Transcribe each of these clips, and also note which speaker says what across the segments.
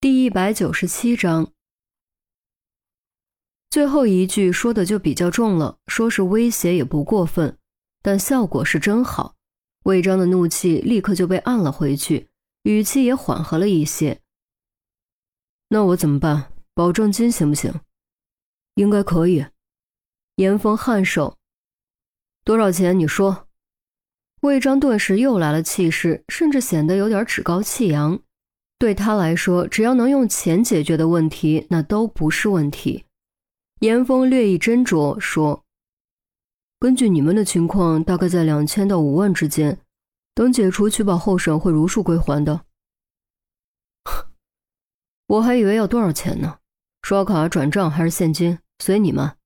Speaker 1: 第一百九十七章，最后一句说的就比较重了，说是威胁也不过分，但效果是真好。魏章的怒气立刻就被按了回去，语气也缓和了一些。那我怎么办？保证金行不行？
Speaker 2: 应该可以。
Speaker 1: 严峰颔首，多少钱？你说。魏章顿时又来了气势，甚至显得有点趾高气扬。对他来说，只要能用钱解决的问题，那都不是问题。严峰略一斟酌说：“
Speaker 2: 根据你们的情况，大概在两千到五万之间。等解除取保候审，会如数归还的。”
Speaker 1: 我还以为要多少钱呢？刷卡、转账还是现金？随你们。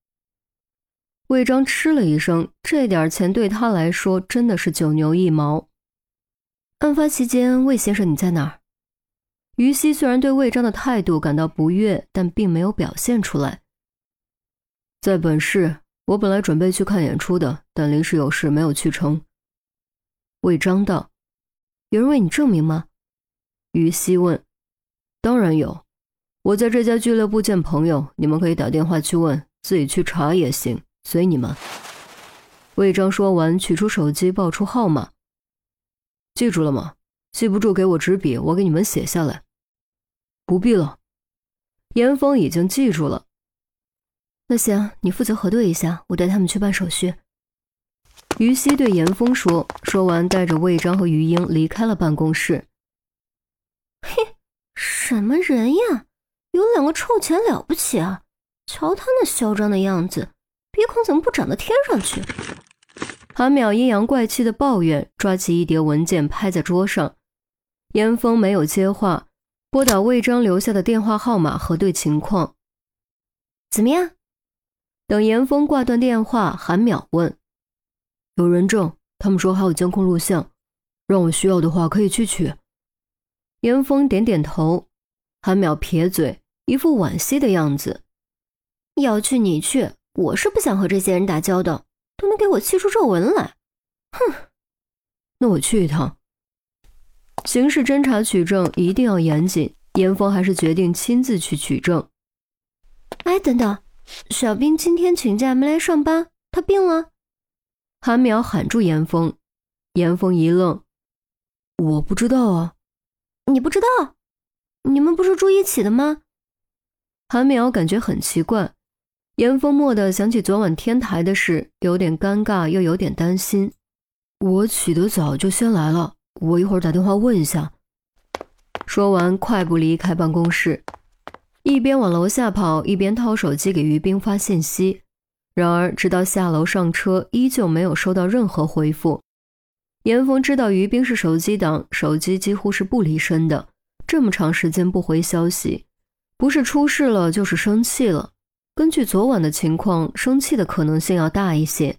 Speaker 1: 魏章嗤了一声，这点钱对他来说真的是九牛一毛。案发期间，魏先生你在哪儿？于西虽然对魏章的态度感到不悦，但并没有表现出来。
Speaker 2: 在本市，我本来准备去看演出的，但临时有事没有去成。
Speaker 1: 魏章道：“有人为你证明吗？”
Speaker 2: 于西问：“当然有，我在这家俱乐部见朋友，你们可以打电话去问，自己去查也行，随你们。”
Speaker 1: 魏章说完，取出手机报出号码：“
Speaker 2: 记住了吗？”记不住，给我纸笔，我给你们写下来。
Speaker 1: 不必了，严峰已经记住了。那行，你负责核对一下，我带他们去办手续。于西对严峰说，说完，带着魏章和于英离开了办公室。
Speaker 3: 嘿，什么人呀？有两个臭钱了不起啊？瞧他那嚣张的样子，鼻孔怎么不长到天上去？
Speaker 1: 韩淼阴阳怪气的抱怨，抓起一叠文件拍在桌上。严峰没有接话，拨打魏章留下的电话号码核对情况。
Speaker 3: 怎么样？
Speaker 1: 等严峰挂断电话，韩淼问：“
Speaker 2: 有人证，他们说还有监控录像，让我需要的话可以去取。”
Speaker 1: 严峰点点头。韩淼撇嘴，一副惋惜的样子：“
Speaker 3: 要去你去，我是不想和这些人打交道，都能给我气出皱纹来。”哼，
Speaker 2: 那我去一趟。
Speaker 1: 刑事侦查取证一定要严谨，严峰还是决定亲自去取证。
Speaker 3: 哎，等等，小兵今天请假没来上班，他病了。
Speaker 1: 韩淼喊住严峰，严峰一愣：“
Speaker 2: 我不知道啊，
Speaker 3: 你不知道？你们不是住一起的吗？”
Speaker 1: 韩淼感觉很奇怪，严峰蓦地想起昨晚天台的事，有点尴尬，又有点担心。
Speaker 2: 我起得早，就先来了。我一会儿打电话问一下。
Speaker 1: 说完，快步离开办公室，一边往楼下跑，一边掏手机给于冰发信息。然而，直到下楼上车，依旧没有收到任何回复。严峰知道于冰是手机党，手机几乎是不离身的，这么长时间不回消息，不是出事了，就是生气了。根据昨晚的情况，生气的可能性要大一些。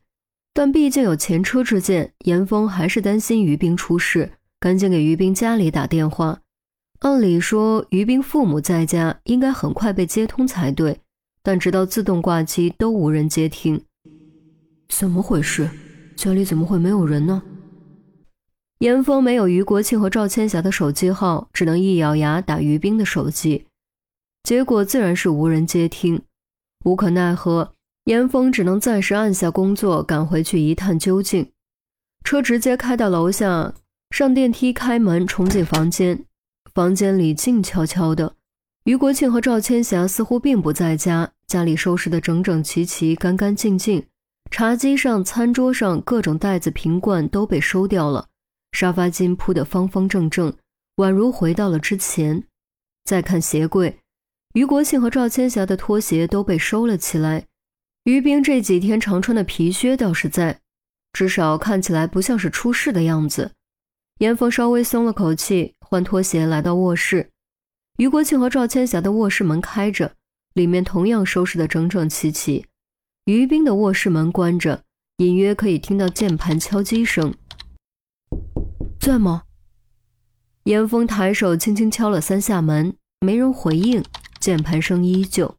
Speaker 1: 但毕竟有前车之鉴，严峰还是担心于冰出事，赶紧给于冰家里打电话。按理说，于冰父母在家，应该很快被接通才对，但直到自动挂机都无人接听。
Speaker 2: 怎么回事？家里怎么会没有人呢？
Speaker 1: 严峰没有于国庆和赵千霞的手机号，只能一咬牙打于冰的手机，结果自然是无人接听。无可奈何。严峰只能暂时按下工作，赶回去一探究竟。车直接开到楼下，上电梯，开门，冲进房间。房间里静悄悄的，于国庆和赵千霞似乎并不在家。家里收拾得整整齐齐，干干净净。茶几上、餐桌上各种袋子、瓶罐都被收掉了，沙发巾铺得方方正正，宛如回到了之前。再看鞋柜，于国庆和赵千霞的拖鞋都被收了起来。于冰这几天常穿的皮靴倒是在，至少看起来不像是出事的样子。严峰稍微松了口气，换拖鞋来到卧室。于国庆和赵千霞的卧室门开着，里面同样收拾得整整齐齐。于冰的卧室门关着，隐约可以听到键盘敲击声。
Speaker 2: 在吗？
Speaker 1: 严峰抬手轻轻敲了三下门，没人回应，键盘声依旧。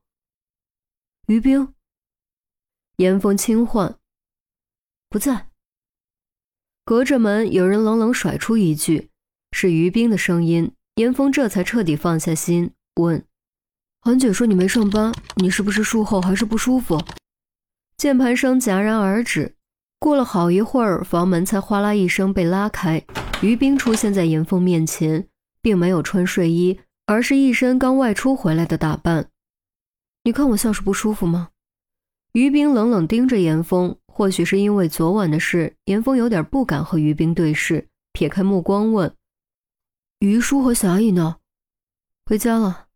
Speaker 2: 于冰。
Speaker 1: 严峰轻唤：“不在。”隔着门，有人冷冷甩出一句：“是于冰的声音。”严峰这才彻底放下心，问：“韩姐说你没上班，你是不是术后还是不舒服？”键盘声戛然而止。过了好一会儿，房门才哗啦一声被拉开，于冰出现在严峰面前，并没有穿睡衣，而是一身刚外出回来的打扮。你看我像是不舒服吗？于冰冷冷盯着严峰，或许是因为昨晚的事，严峰有点不敢和于冰对视，撇开目光问：“于叔和侠义呢？”回家了。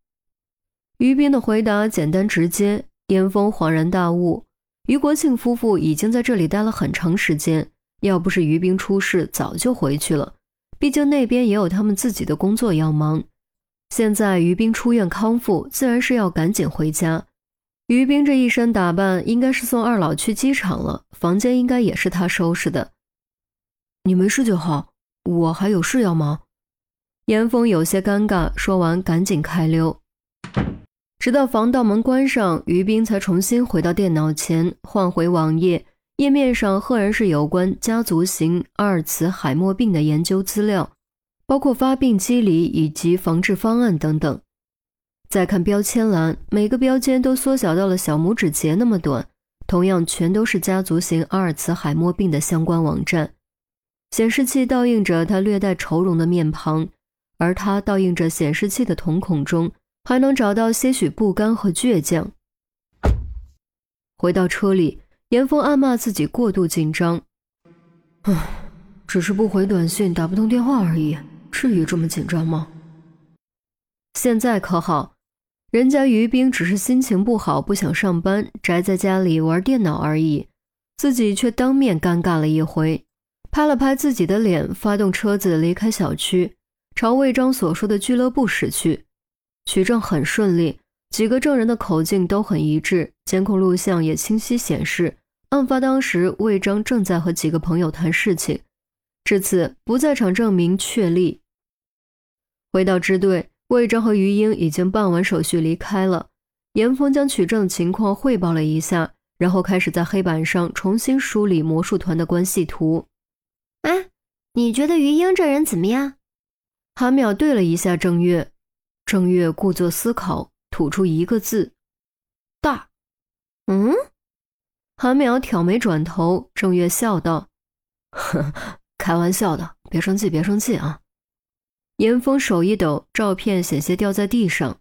Speaker 1: 于冰的回答简单直接，严峰恍然大悟：于国庆夫妇已经在这里待了很长时间，要不是于冰出事，早就回去了。毕竟那边也有他们自己的工作要忙。现在于冰出院康复，自然是要赶紧回家。于冰这一身打扮，应该是送二老去机场了，房间应该也是他收拾的。你没事就好，我还有事要忙。严峰有些尴尬，说完赶紧开溜。直到防盗门关上，于冰才重新回到电脑前，换回网页，页面上赫然是有关家族型阿尔茨海默病的研究资料，包括发病机理以及防治方案等等。再看标签栏，每个标签都缩小到了小拇指节那么短，同样全都是家族型阿尔茨海默病的相关网站。显示器倒映着他略带愁容的面庞，而他倒映着显示器的瞳孔中还能找到些许不甘和倔强。回到车里，严峰暗骂自己过度紧张。唉，只是不回短信、打不通电话而已，至于这么紧张吗？现在可好。人家于冰只是心情不好，不想上班，宅在家里玩电脑而已，自己却当面尴尬了一回，拍了拍自己的脸，发动车子离开小区，朝魏章所说的俱乐部驶去。取证很顺利，几个证人的口径都很一致，监控录像也清晰显示，案发当时魏章正在和几个朋友谈事情。至此，不在场证明确立。回到支队。魏征和于英已经办完手续离开了，严峰将取证情况汇报了一下，然后开始在黑板上重新梳理魔术团的关系图。
Speaker 3: 哎，你觉得于英这人怎么样？
Speaker 1: 韩淼对了一下郑月，郑月故作思考，吐出一个字：大。
Speaker 3: 嗯，
Speaker 1: 韩淼挑眉转头，郑月笑道：“呵，开玩笑的，别生气，别生气啊。”严峰手一抖，照片险些掉在地上。